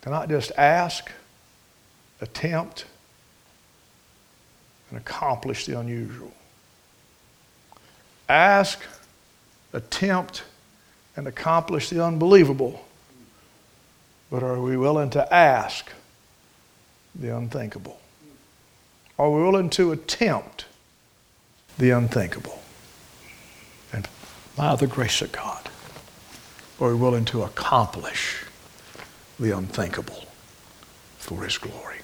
to not just ask, attempt, and accomplish the unusual. Ask, attempt, and accomplish the unbelievable. But are we willing to ask the unthinkable? Are we willing to attempt the unthinkable? And by the grace of God, are we willing to accomplish the unthinkable for His glory.